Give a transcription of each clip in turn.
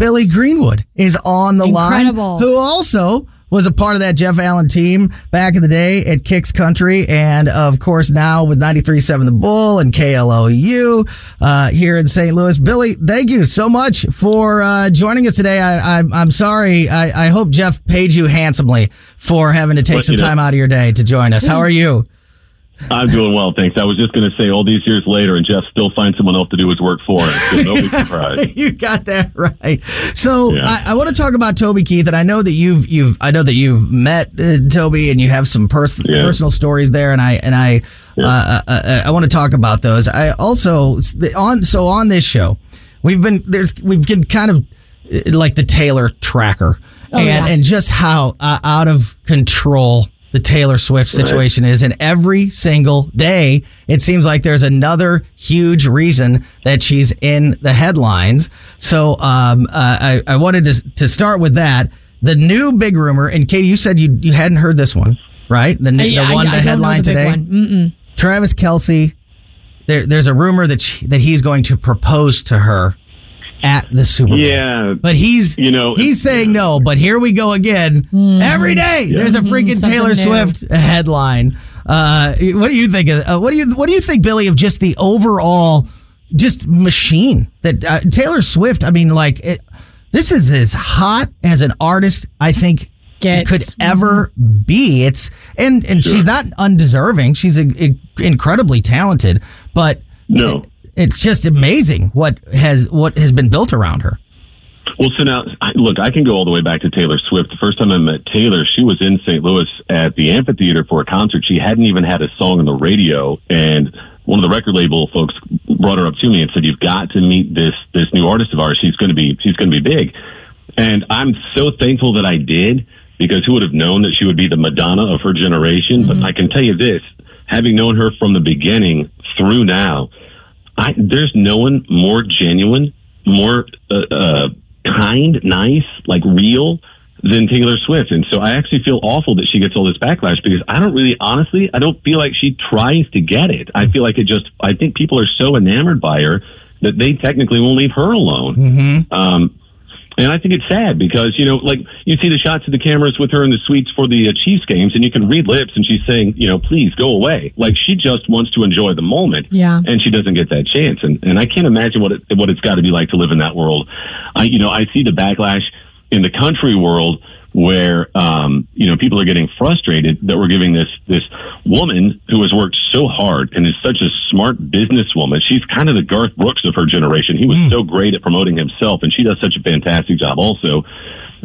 Billy Greenwood is on the Incredible. line, who also was a part of that Jeff Allen team back in the day at Kicks Country, and of course now with 93.7 The Bull and KLOU uh, here in St. Louis. Billy, thank you so much for uh, joining us today. I, I, I'm sorry. I, I hope Jeff paid you handsomely for having to take Well, some you know- time out of your day to join us. How are you? I'm doing well, thanks. I was just going to say, all these years later, and Jeff still finds someone else to do his work for him. So no big surprise. you got that right. So Yeah. I, I want to talk about Toby Keith, and I know that you've you've I know that you've met uh, Toby, and you have some pers- Yeah. personal stories there, and I and I uh, uh, uh, I want to talk about those. I also on so on this show, we've been there's we've been kind of uh, like the Taylor tracker, and yeah. and just how uh, out of control. The Taylor Swift situation is, and every single day it seems like there's another huge reason that she's in the headlines. So um, uh, I, I wanted to to start with that. The new big rumor, and Katie, you said you you hadn't heard this one, right? The, new, I- the one, I the headline the today. Travis Kelce. There, there's a rumor that she, that he's going to propose to her at the Super Bowl. Yeah, But he's You know, he's saying no. But here we go again. Every day there's a freaking Something Taylor new. Swift headline. Uh, what do you think? Of, uh, what do you what do you think, Billy, of just the overall just machine that uh, Taylor Swift? I mean, like it, this is as hot as an artist I think Gets. could ever be. It's and and she's not undeserving. She's a, a- incredibly talented, but no. It's just amazing what has what has been built around her. Well, so now, look, I can go all the way back to Taylor Swift. The first time I met Taylor, she was in St. Louis at the amphitheater for a concert. She hadn't even had a song on the radio, and one of the record label folks brought her up to me and said, "You've got to meet this this new artist of ours. She's going to be she's going to be big." And I'm so thankful that I did because who would have known that she would be the Madonna of her generation? But mm-hmm. I can tell you this, having known her from the beginning through now, I, there's no one more genuine, more uh, uh, kind, nice, like real than Taylor Swift. And so I actually feel awful that she gets all this backlash because I don't really, honestly, I don't feel like she tries to get it. I feel like it just, I think people are so enamored by her that they technically won't leave her alone. Mm-hmm. Um, and I think it's sad because, you know, like you see the shots of the cameras with her in the suites for the uh, Chiefs games and you can read lips and she's saying, you know, please go away. Like she just wants to enjoy the moment. Yeah. And she doesn't get that chance. And, and I can't imagine what it, what it's got to be like to live in that world. I, you know, I see the backlash in the country world where, um, you know, people are getting frustrated that we're giving this, this woman who has worked so hard and is such a smart businesswoman. She's kind of the Garth Brooks of her generation. He was so great at promoting himself and she does such a fantastic job also.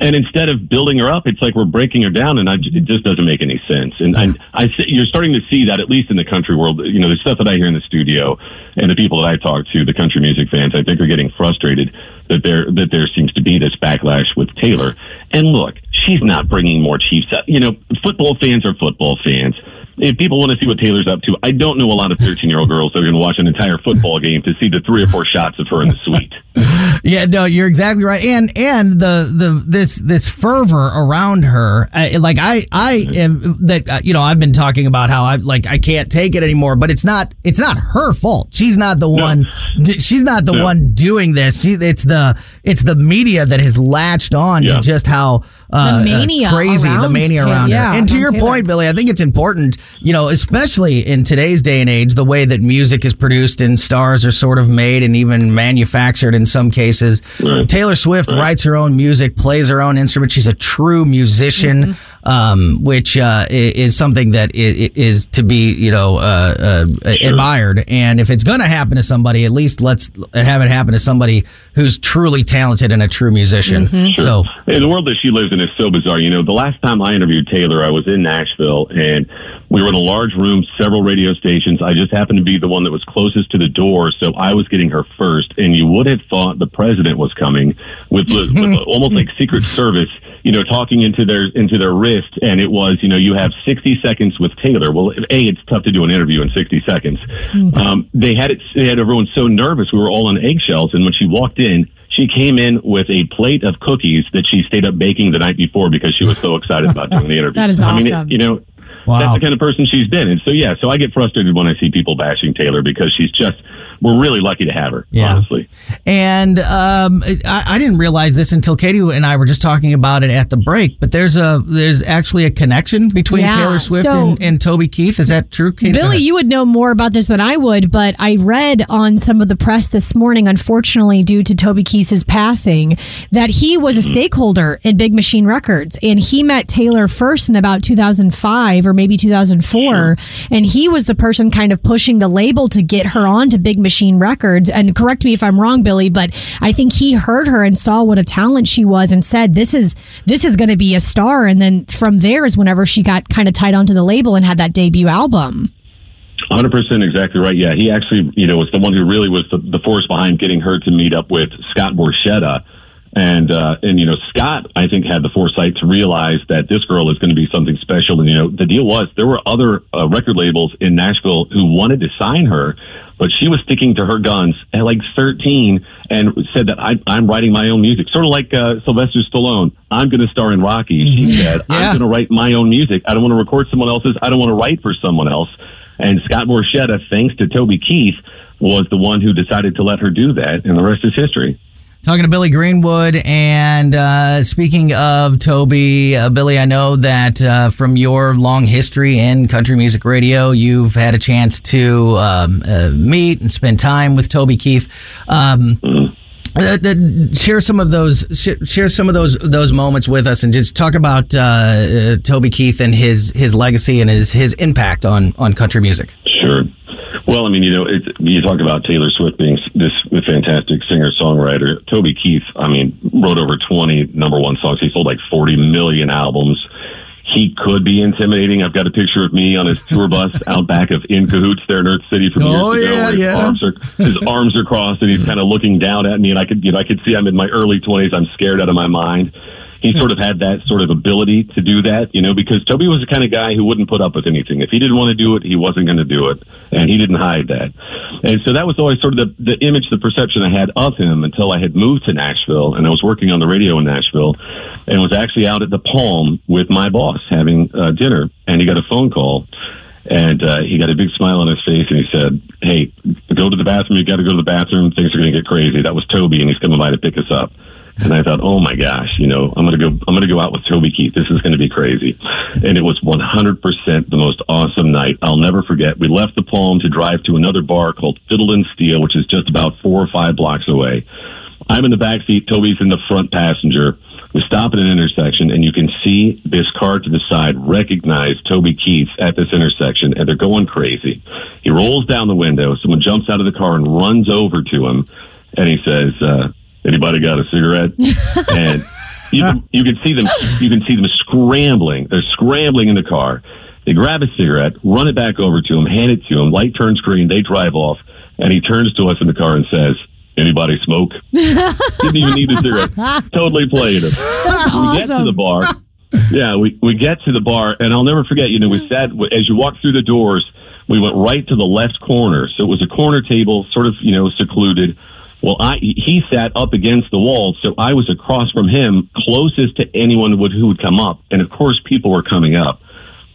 And instead of building her up, it's like we're breaking her down, and I, it just doesn't make any sense. And I, I, see- you're starting to see that at least in the country world. You know, the stuff that I hear in the studio, and the people that I talk to, the country music fans, I think are getting frustrated that there that there seems to be this backlash with Taylor. And look, she's not bringing more Chiefs up. You know, football fans are football fans. If people want to see what Taylor's up to, I don't know a lot of 13 year old girls that are going to watch an entire football game to see the three or four shots of her in the suite. Yeah, no, you're exactly right. And and the the this this fervor around her, I, like I I am that uh, you know I've been talking about how I like I can't take it anymore. But it's not it's not her fault. She's not the one. She's not the No. one doing this. She, it's the it's the media that has latched on Yeah. to just how uh, The mania uh, crazy the around mania Taylor. around Yeah, her. And to your Taylor. point, Billy, I think it's important, you know, especially in today's day and age, the way that music is produced and stars are sort of made and even manufactured in some cases. Right. Taylor Swift Right. writes her own music, plays her own instrument. She's a true musician, mm-hmm. Um, which uh, is something that i- i- is to be, you know, uh, uh, admired. And if it's going to happen to somebody, at least let's have it happen to somebody who's truly talented and a true musician. So, And the world that she lives in is so bizarre. You know, the last time I interviewed Taylor, I was in Nashville and we were in a large room, several radio stations. I just happened to be the one that was closest to the door, so I was getting her first. And you would have thought the president was coming with, with almost like Secret Service, you know, talking into their into their wrist. And it was, you know, you have 60 seconds with Taylor. Well, a, it's tough to do an interview in 60 seconds. Um, they had it. They had everyone so nervous. We were all on eggshells. And when she walked in, she came in with a plate of cookies that she stayed up baking the night before because she was so excited about doing the interview. That is awesome. I mean, it, you know, Wow. that's the kind of person she's been. And so, yeah, so I get frustrated when I see people bashing Taylor because she's just, we're really lucky to have her. Yeah. Honestly. And um, I, I didn't realize this until Katie and I were just talking about it at the break. But there's a there's actually a connection between Yeah, Taylor Swift so- and, and Toby Keith. Is that true, Katie? Billy, you would know more about this than I would, but I read on some of the press this morning, unfortunately, due to Toby Keith's passing, that he was a stakeholder in Big Machine Records. And he met Taylor first in about 2005 or maybe 2004. And he was the person kind of pushing the label to get her onto Big Machine Records. And correct me if I'm wrong, Billy, but I think he heard her and saw what a talent she was and said, This is this is gonna be a star. And then from there is whenever she got kind of tied onto the label and had that debut album. 100% exactly right. Yeah, he actually, you know, was the one who really was the, the force behind getting her to meet up with Scott Borchetta. And, uh, and, you know, Scott, I think, had the foresight to realize that this girl is going to be something special. And, you know, the deal was there were other uh, record labels in Nashville who wanted to sign her, but she was sticking to her guns at like 13 and said that I, I'm writing my own music, sort of like uh, Sylvester Stallone. I'm going to star in Rocky. She said, Yeah. I'm going to write my own music. I don't want to record someone else's. I don't want to write for someone else. And Scott Borchetta, thanks to Toby Keith, was the one who decided to let her do that, and the rest is history. Talking to Billy Greenwood, and uh, speaking of Toby, uh, Billy, I know that uh, from your long history in country music radio, you've had a chance to um, uh, meet and spend time with Toby Keith. Um, uh, uh, share some of those sh- share some of those those moments with us, and just talk about Toby Keith and his his legacy and his his impact on on country music. Sure. Well, I mean, you know, it, you talk about Taylor Swift being this fantastic singer songwriter. Toby Keith, I mean, wrote over 20 number one songs. He sold like 40 million albums. He could be intimidating. I've got a picture of me on his tour bus out back of In Cahoots there in Earth City from Oh, years ago. yeah, his yeah. Arms are, his arms are crossed and he's kind of looking down at me, and I could, you know, I could see I'm in my early 20s. I'm scared out of my mind he sort of had that sort of ability to do that, you know, because Toby was the kind of guy who wouldn't put up with anything. If he didn't want to do it, he wasn't going to do it, and he didn't hide that. And so that was always sort of the, the image, the perception I had of him until I had moved to Nashville and I was working on the radio in Nashville and was actually out at the Palm with my boss having uh, dinner, and he got a phone call. And uh, he got a big smile on his face, and he said, "Hey, go to the bathroom. You got to go to the bathroom. Things are going to get crazy." That was Toby, and he's coming by to pick us up. And I thought, oh my gosh, you know, I'm gonna go, I'm gonna go out with Toby Keith. This is gonna be crazy. And it was 100% the most awesome night. I'll never forget. We left the Palm to drive to another bar called Fiddle and Steel, which is just about four or five blocks away. I'm in the back seat. Toby's in the front passenger. We stop at an intersection, and you can see this car to the side recognize Toby Keith at this intersection, and they're going crazy. He rolls down the window. Someone jumps out of the car and runs over to him, and he says, uh, "Anybody got a cigarette?" and you can, you can see them. You can see them scrambling. They're scrambling in the car. They grab a cigarette, run it back over to him, hand it to him. Light turns green. They drive off, and he turns to us in the car and says, "Anybody smoke?" Didn't even need a cigarette. Totally played him. We get to the bar. Yeah, we, we get to the bar, and I'll never forget, you know, we sat, as you walk through the doors, we went right to the left corner. So it was a corner table, sort of, you know, secluded. Well, I, he sat up against the wall, so I was across from him, closest to anyone who would, who would come up. And of course, people were coming up.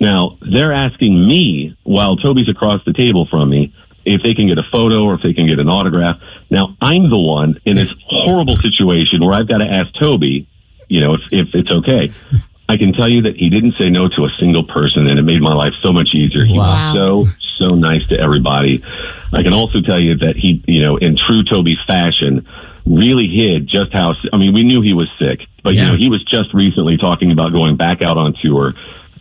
Now, they're asking me, while Toby's across the table from me, if they can get a photo or if they can get an autograph. Now, I'm the one in this horrible situation where I've got to ask Toby, you know, if, if it's okay. I can tell you that he didn't say no to a single person, and it made my life so much easier. He Wow. was so, so nice to everybody. I can also tell you that he, you know, in true Toby fashion, really hid just how, I mean, we knew he was sick, but, Yeah. you know, he was just recently talking about going back out on tour.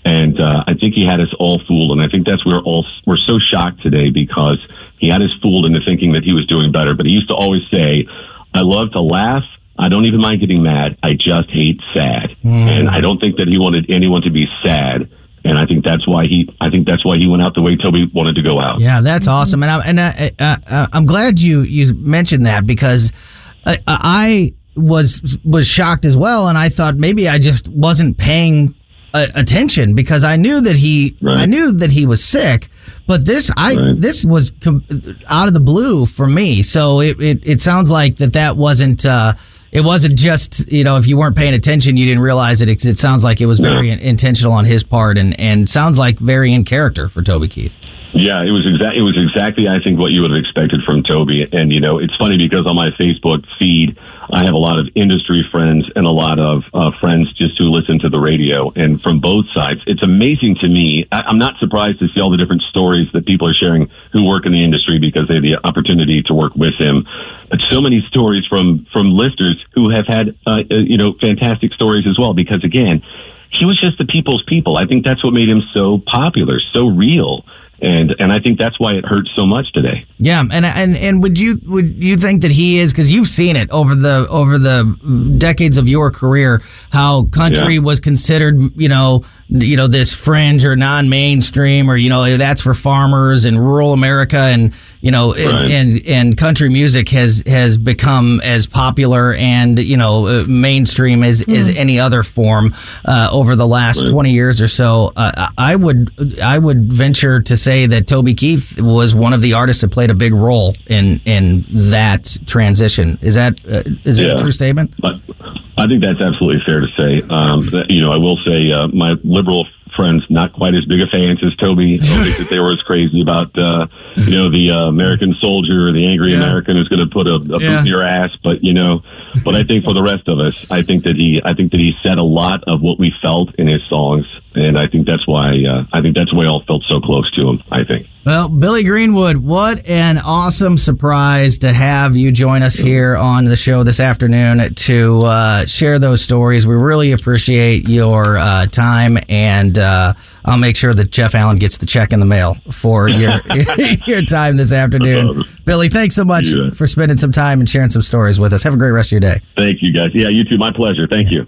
And uh, I think he had us all fooled, and I think that's where all we're so shocked today because he had us fooled into thinking that he was doing better. But he used to always say, "I love to laugh. I don't even mind getting mad. I just hate sad." And I don't think that he wanted anyone to be sad. And I think that's why he. I think that's why he went out the way Toby wanted to go out. Yeah, that's awesome, and I'm and I, uh, uh, I'm glad you you mentioned that because I, I was was shocked as well, and I thought maybe I just wasn't paying uh, attention because I knew that he Right. I knew that he was sick, but this I Right. this was com- out of the blue for me. So it, it it sounds like that that wasn't. Uh, it wasn't just you know if you weren't paying attention you didn't realize it. It, it sounds like it was No. very intentional on his part and and sounds like very in character for Toby Keith. Yeah, it was exactly it was exactly I think what you would have expected from Toby. And you know, it's funny because on my Facebook feed, I have a lot of industry friends and a lot of uh, friends just who listen to the radio, and from both sides, it's amazing to me. I, I'm not surprised to see all the different stories that people are sharing who work in the industry because they have the opportunity to work with him. But so many stories from from listeners who have had uh, uh, you know fantastic stories as well. Because again, he was just the people's people. I think that's what made him so popular, so real and and I think that's why it hurts so much today. Yeah, and and and would you would you think that he is because you've seen it over the over the decades of your career how country yeah. was considered you know you know this fringe or non-mainstream or you know that's for farmers in rural America and you know and, right. and, and country music has has become as popular and you know uh, mainstream as mm. as any other form uh, over the last right. 20 years or so uh, I would I would venture to say that Toby Keith was one of the artists that played a big role in in that transition is that uh, is yeah. that a true statement but I think that's absolutely fair to say. Um, you know, I will say uh, my liberal friends not quite as big a fans as Toby. I don't think that they were as crazy about uh, you know the uh, American soldier or the angry yeah. American who's going to put a, a yeah. boot in your ass. But you know, but I think for the rest of us, I think that he I think that he said a lot of what we felt in his songs, and I think that's why uh, I think that's why we all felt so close to him. I think. Well, Billy Greenwood, what an awesome surprise to have you join us here on the show this afternoon to uh, share those stories. We really appreciate your uh, time, and uh, I'll make sure that Jeff Allen gets the check in the mail for your your time this afternoon. Billy, thanks so much yeah. for spending some time and sharing some stories with us. Have a great rest of your day. Thank you, guys. Yeah, you too. My pleasure. Thank you.